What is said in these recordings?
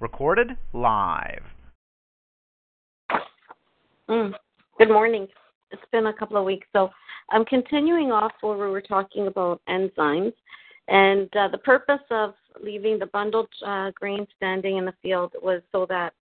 Recorded live. Mm. Good morning. It's been a couple of weeks, so I'm continuing off where we were talking about enzymes, and uh, the purpose of leaving the bundled uh, grain standing in the field was so that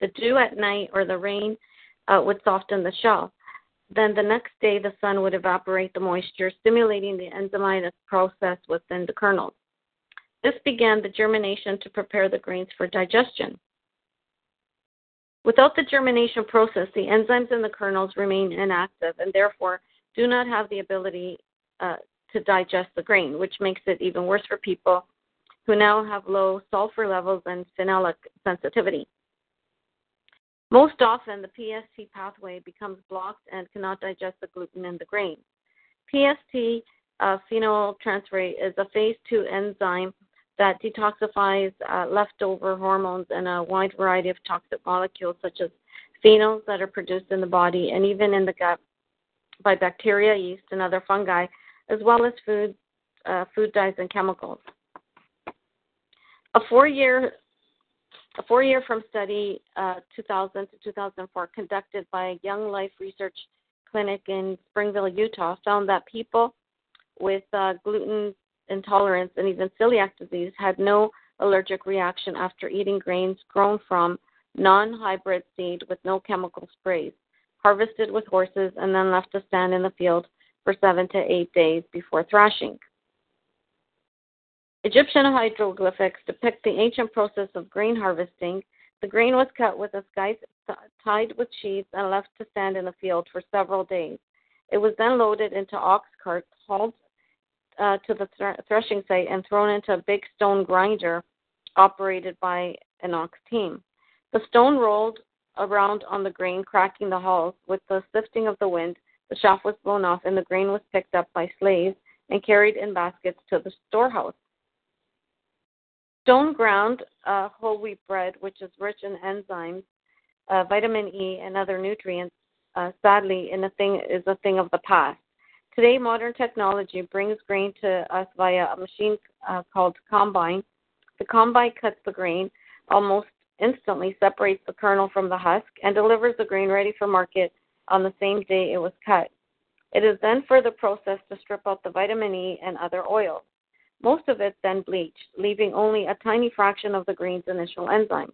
the dew at night or the rain uh, would soften the shell. Then the next day, the sun would evaporate the moisture, stimulating the enzymatic process within the kernels. This began the germination to prepare the grains for digestion. Without the germination process, the enzymes in the kernels remain inactive and therefore do not have the ability uh, to digest the grain, which makes it even worse for people who now have low sulfur levels and phenolic sensitivity. Most often, the PST pathway becomes blocked and cannot digest the gluten in the grain. PST uh, phenyltransferase is a phase 2 enzyme that detoxifies uh, leftover hormones and a wide variety of toxic molecules, such as phenols that are produced in the body and even in the gut by bacteria, yeast, and other fungi, as well as food, uh, food dyes and chemicals. A four-year a four-year from study uh, 2000 to 2004 conducted by a Young Life Research Clinic in Springville, Utah, found that people with uh, gluten intolerance and even celiac disease had no allergic reaction after eating grains grown from non-hybrid seed with no chemical sprays, harvested with horses, and then left to stand in the field for seven to eight days before thrashing. Egyptian hieroglyphics depict the ancient process of grain harvesting. The grain was cut with a scythe tied with sheaves and left to stand in the field for several days. It was then loaded into ox carts, hauled uh, to the threshing site, and thrown into a big stone grinder operated by an ox team. The stone rolled around on the grain, cracking the hulls. With the sifting of the wind, the shaft was blown off, and the grain was picked up by slaves and carried in baskets to the storehouse. Stone ground uh, whole wheat bread, which is rich in enzymes, uh, vitamin E, and other nutrients, uh, sadly, in a thing is a thing of the past. Today, modern technology brings grain to us via a machine uh, called combine. The combine cuts the grain almost instantly, separates the kernel from the husk, and delivers the grain ready for market on the same day it was cut. It is then further processed to strip out the vitamin E and other oils. Most of it then bleached, leaving only a tiny fraction of the grain's initial enzymes.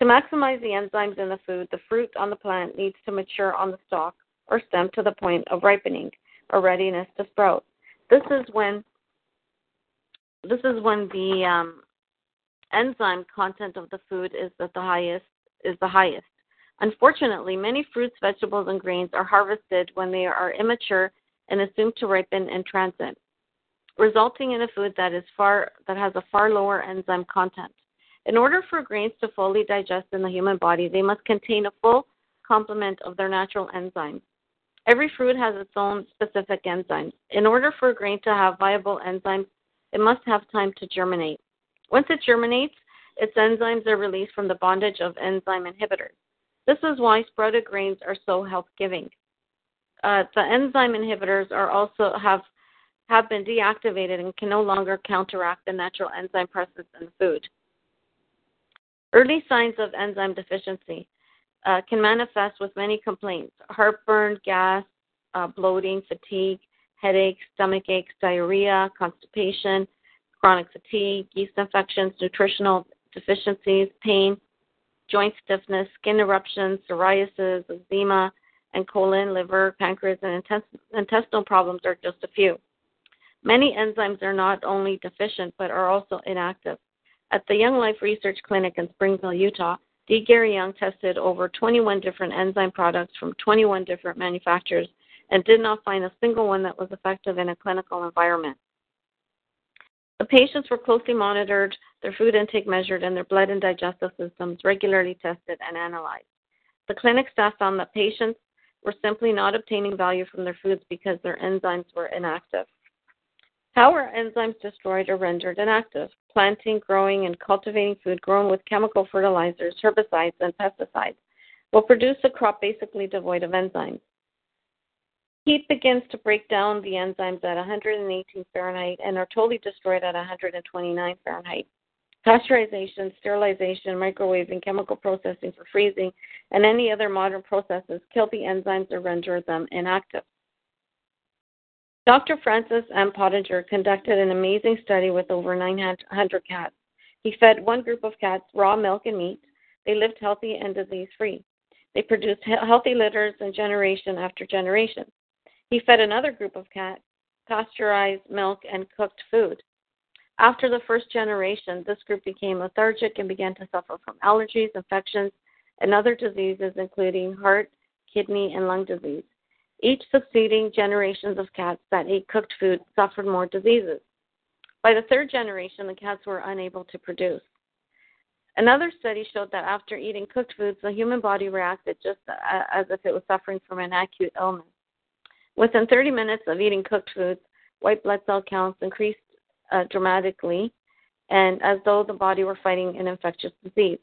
To maximize the enzymes in the food, the fruit on the plant needs to mature on the stalk or stem to the point of ripening or readiness to sprout. This is when this is when the um, enzyme content of the food is at the highest is the highest. Unfortunately, many fruits, vegetables, and grains are harvested when they are immature and assumed to ripen in transit, resulting in a food that is far that has a far lower enzyme content. In order for grains to fully digest in the human body, they must contain a full complement of their natural enzymes. Every fruit has its own specific enzymes. In order for a grain to have viable enzymes, it must have time to germinate. Once it germinates, its enzymes are released from the bondage of enzyme inhibitors. This is why sprouted grains are so health giving. Uh, the enzyme inhibitors are also have have been deactivated and can no longer counteract the natural enzyme process in food. Early signs of enzyme deficiency uh, can manifest with many complaints heartburn, gas, uh, bloating, fatigue, headaches, stomach aches, diarrhea, constipation, chronic fatigue, yeast infections, nutritional deficiencies, pain, joint stiffness, skin eruptions, psoriasis, eczema, and colon, liver, pancreas, and intestinal problems are just a few. Many enzymes are not only deficient but are also inactive. At the Young Life Research Clinic in Springville, Utah, D. Gary Young tested over 21 different enzyme products from 21 different manufacturers and did not find a single one that was effective in a clinical environment. The patients were closely monitored, their food intake measured, and their blood and digestive systems regularly tested and analyzed. The clinic staff found that patients were simply not obtaining value from their foods because their enzymes were inactive. How are enzymes destroyed or rendered inactive? Planting, growing, and cultivating food grown with chemical fertilizers, herbicides, and pesticides will produce a crop basically devoid of enzymes. Heat begins to break down the enzymes at 118 Fahrenheit and are totally destroyed at 129 Fahrenheit. Pasteurization, sterilization, microwaving, chemical processing for freezing, and any other modern processes kill the enzymes or render them inactive. Dr. Francis M. Pottenger conducted an amazing study with over 900 cats. He fed one group of cats raw milk and meat. They lived healthy and disease free. They produced healthy litters and generation after generation. He fed another group of cats pasteurized milk and cooked food. After the first generation, this group became lethargic and began to suffer from allergies, infections, and other diseases, including heart, kidney, and lung disease. Each succeeding generations of cats that ate cooked food suffered more diseases. By the third generation, the cats were unable to produce. Another study showed that after eating cooked foods, the human body reacted just as if it was suffering from an acute illness. Within 30 minutes of eating cooked foods, white blood cell counts increased uh, dramatically and as though the body were fighting an infectious disease.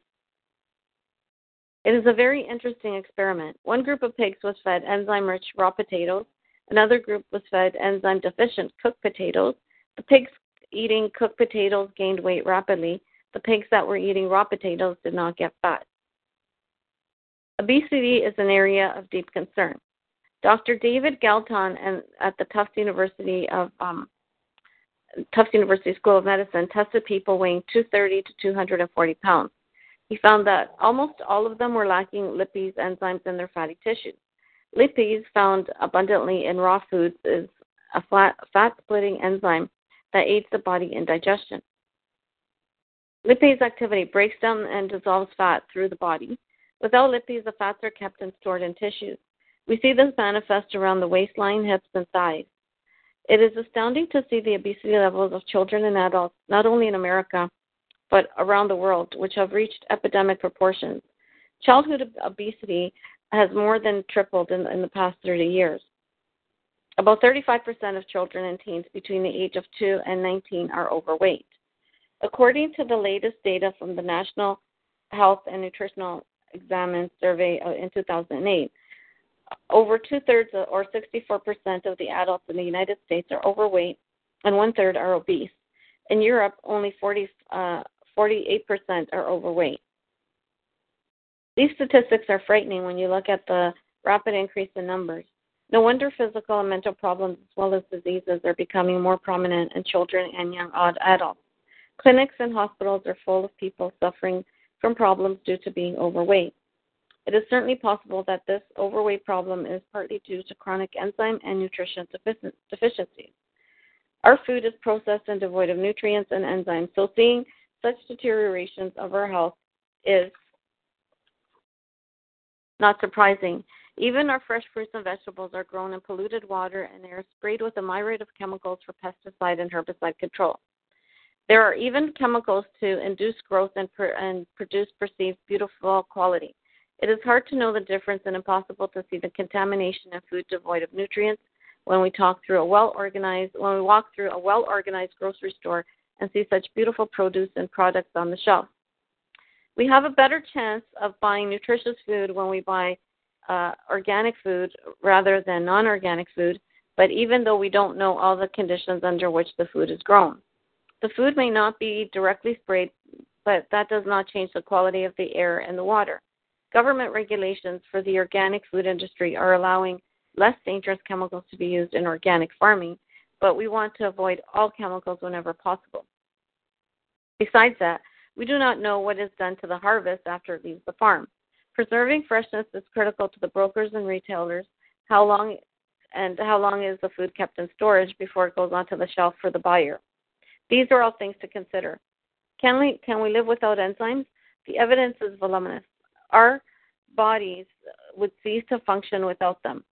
It is a very interesting experiment. One group of pigs was fed enzyme rich raw potatoes, another group was fed enzyme deficient cooked potatoes. The pigs eating cooked potatoes gained weight rapidly. The pigs that were eating raw potatoes did not get fat. Obesity is an area of deep concern. Dr. David Galton and at the Tufts University of um, Tufts University School of Medicine tested people weighing 230 to 240 pounds. He found that almost all of them were lacking lipase enzymes in their fatty tissues. Lipase, found abundantly in raw foods, is a fat splitting enzyme that aids the body in digestion. Lipase activity breaks down and dissolves fat through the body. Without lipase, the fats are kept and stored in tissues. We see this manifest around the waistline, hips, and thighs. It is astounding to see the obesity levels of children and adults, not only in America, but around the world, which have reached epidemic proportions. Childhood obesity has more than tripled in, in the past 30 years. About 35% of children and teens between the age of 2 and 19 are overweight. According to the latest data from the National Health and Nutritional Examine Survey uh, in 2008, over two thirds or 64% of the adults in the United States are overweight and one third are obese. In Europe, only 40, uh, 48% are overweight. These statistics are frightening when you look at the rapid increase in numbers. No wonder physical and mental problems, as well as diseases, are becoming more prominent in children and young adults. Clinics and hospitals are full of people suffering from problems due to being overweight. It is certainly possible that this overweight problem is partly due to chronic enzyme and nutrition deficiencies. Our food is processed and devoid of nutrients and enzymes, so seeing such deteriorations of our health is not surprising. Even our fresh fruits and vegetables are grown in polluted water and they are sprayed with a myriad of chemicals for pesticide and herbicide control. There are even chemicals to induce growth and, and produce perceived beautiful quality. It is hard to know the difference and impossible to see the contamination in food devoid of nutrients when we talk through a well organized when we walk through a well organized grocery store and see such beautiful produce and products on the shelf. We have a better chance of buying nutritious food when we buy uh, organic food rather than non organic food, but even though we don't know all the conditions under which the food is grown. The food may not be directly sprayed, but that does not change the quality of the air and the water. Government regulations for the organic food industry are allowing less dangerous chemicals to be used in organic farming, but we want to avoid all chemicals whenever possible. Besides that, we do not know what is done to the harvest after it leaves the farm. Preserving freshness is critical to the brokers and retailers. How long and how long is the food kept in storage before it goes onto the shelf for the buyer? These are all things to consider. Can we can we live without enzymes? The evidence is voluminous our bodies would cease to function without them.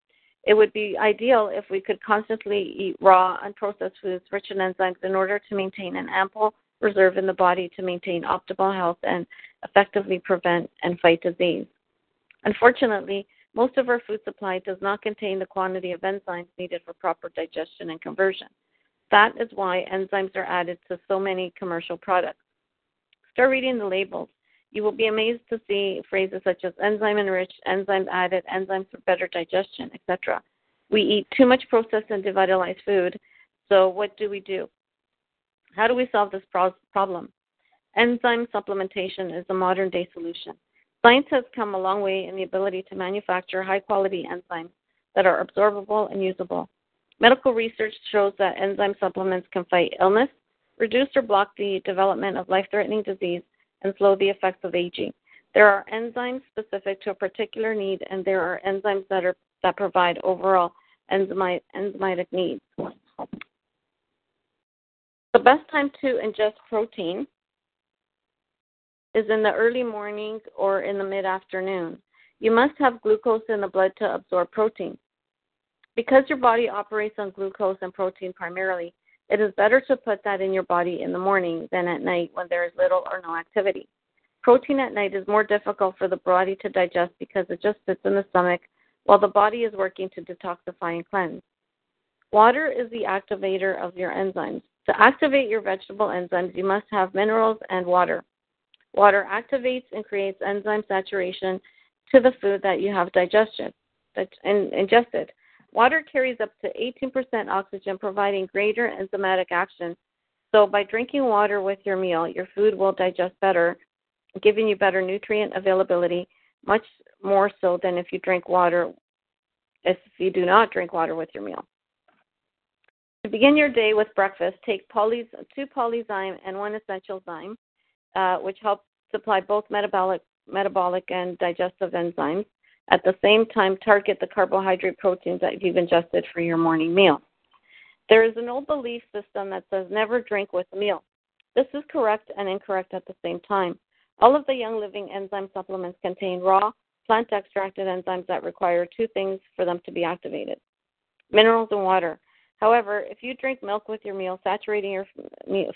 It would be ideal if we could constantly eat raw, unprocessed foods rich in enzymes in order to maintain an ample reserve in the body to maintain optimal health and effectively prevent and fight disease. Unfortunately, most of our food supply does not contain the quantity of enzymes needed for proper digestion and conversion. That is why enzymes are added to so many commercial products. Start reading the labels. You will be amazed to see phrases such as enzyme enriched, enzyme added, enzymes for better digestion, etc. We eat too much processed and devitalized food, so what do we do? How do we solve this pro- problem? Enzyme supplementation is a modern day solution. Science has come a long way in the ability to manufacture high quality enzymes that are absorbable and usable. Medical research shows that enzyme supplements can fight illness, reduce or block the development of life threatening disease, and slow the effects of aging. There are enzymes specific to a particular need, and there are enzymes that, are, that provide overall enzymatic needs. The best time to ingest protein is in the early morning or in the mid afternoon. You must have glucose in the blood to absorb protein. Because your body operates on glucose and protein primarily, it is better to put that in your body in the morning than at night when there is little or no activity. Protein at night is more difficult for the body to digest because it just sits in the stomach while the body is working to detoxify and cleanse. Water is the activator of your enzymes. To activate your vegetable enzymes, you must have minerals and water. Water activates and creates enzyme saturation to the food that you have digested, ingested. Water carries up to 18% oxygen, providing greater enzymatic action. So, by drinking water with your meal, your food will digest better, giving you better nutrient availability, much more so than if you drink water, if you do not drink water with your meal. To begin your day with breakfast, take two polyzyme and one Essentialzyme, uh, which help supply both metabolic, metabolic and digestive enzymes. At the same time, target the carbohydrate proteins that you've ingested for your morning meal. There is an old belief system that says never drink with a meal. This is correct and incorrect at the same time. All of the Young Living enzyme supplements contain raw, plant extracted enzymes that require two things for them to be activated minerals and water. However, if you drink milk with your meal, saturating your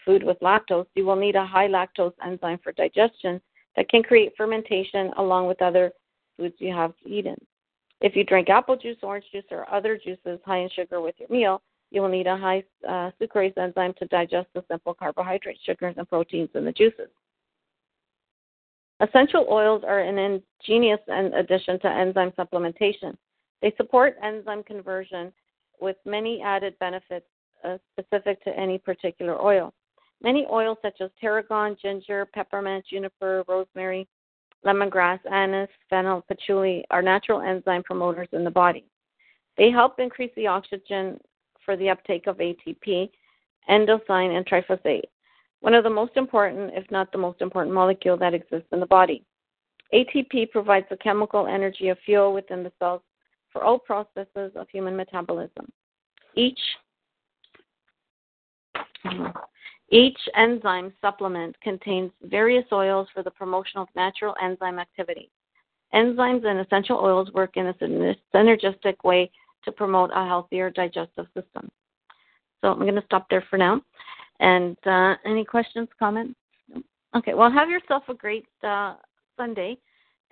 food with lactose, you will need a high lactose enzyme for digestion that can create fermentation along with other foods you have eaten. If you drink apple juice, orange juice, or other juices high in sugar with your meal, you will need a high uh, sucrase enzyme to digest the simple carbohydrates, sugars, and proteins in the juices. Essential oils are an ingenious addition to enzyme supplementation. They support enzyme conversion with many added benefits uh, specific to any particular oil. Many oils such as tarragon, ginger, peppermint, juniper, rosemary, lemongrass, anise, fennel, patchouli are natural enzyme promoters in the body. They help increase the oxygen for the uptake of ATP, adenosine, and triphosphate, one of the most important, if not the most important molecule that exists in the body. ATP provides the chemical energy of fuel within the cells for all processes of human metabolism. Each each enzyme supplement contains various oils for the promotion of natural enzyme activity. Enzymes and essential oils work in a synergistic way to promote a healthier digestive system. So I'm going to stop there for now. And uh, any questions, comments? Okay, well, have yourself a great uh, Sunday,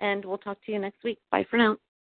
and we'll talk to you next week. Bye for now.